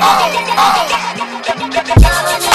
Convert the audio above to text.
ow, ow, ow.